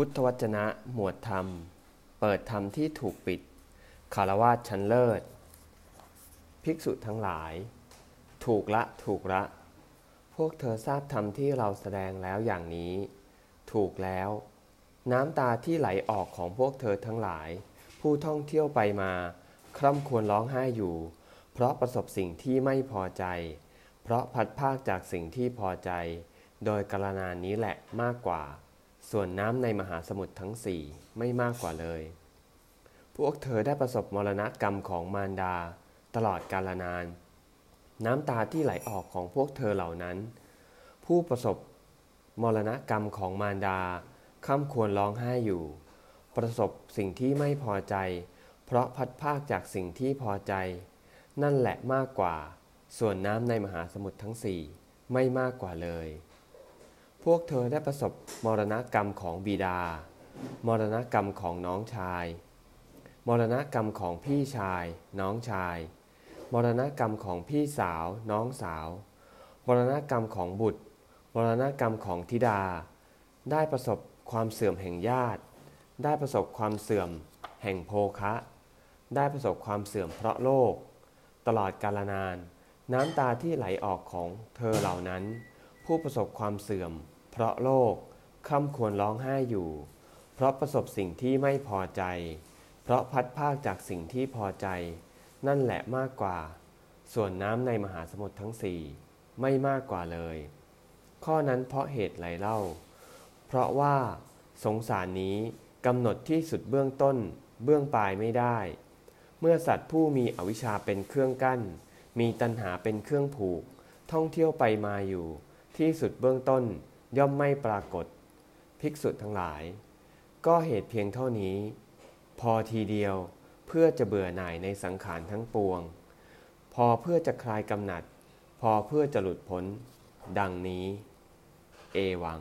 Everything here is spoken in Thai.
พุทธวจนะหมวดธรรม เปิดธรรมที่ถูกปิดคารวาสชั้นเลิศ ภิกษุทั้งหลาย ถูกละถูกละ พวกเธอทราบธรรมที่เราแสดงแล้วอย่างนี้ ถูกแล้ว น้ำตาที่ไหลออกของพวกเธอทั้งหลาย ผู้ท่องเที่ยวไปมา คร่ำควรร้องไห้อยู่ เพราะประสบสิ่งที่ไม่พอใจ เพราะพัดภาคจากสิ่งที่พอใจ โดยกาลนานี้แหละมากกว่า ส่วนน้ำในมหาสมุทรทั้งสี่ไม่มากกว่าเลย พวกเธอได้ประสบมรณกรรมของมารดา ตลอดกาลนาน น้ำตาที่ไหลออกของพวกเธอเหล่านั้น ผู้ประสบมรณกรรมของมารดาค่ำควรร้องไห้อยู่ ประสบสิ่งที่ไม่พอใจ เพราะพัดภาคจากสิ่งที่พอใจ นั่นแหละมากกว่า ส่วนน้ำในมหาสมุทรทั้งสี่ไม่มากกว่าเลย พวกเธอได้ประสบมรณกรรมของบิดา มรณกรรมของน้องชาย มรณกรรมของพี่ชาย น้องชาย มรณกรรมของพี่สาว น้องสาว มรณกรรมของบุตร มรณกรรมของธิดา ได้ประสบความเสื่อมแห่งญาติ ได้ประสบความเสื่อม แห่งโภคะ ได้ประสบความเสื่อมเพราะโลก ตลอดกาลนาน น้ำตาที่ไหลออกของเธอเหล่านั้น ผู้ประสบความเสื่อม เพราะโลกค่ำควรร้องไห้อยู่ เพราะประสบสิ่งที่ไม่พอใจ เพราะพัดภาคจากสิ่งที่พอใจ นั่นแหละมากกว่า ส่วนน้ำในมหาสมุทรทั้งสี่ไม่มากกว่าเลย ข้อนั้นเพราะเหตุไรเล่า เพราะว่า สงสารนี้กำหนดที่สุดเบื้องต้น เบื้องปลายไม่ได้ เมื่อสัตว์ผู้มีอวิชชาเป็นเครื่องกั้น มีตัณหาเป็นเครื่องผูก ท่องเที่ยวไปมาอยู่ ที่สุดเบื้องต้นย่อมไม่ปรากฏ ภิกษุทั้งหลาย ก็เหตุเพียงเท่านี้ พอทีเดียวเพื่อจะเบื่อหน่ายในสังขารทั้งปวง พอเพื่อจะคลายกำหนัด พอเพื่อจะหลุดพ้น ดังนี้ เอวัง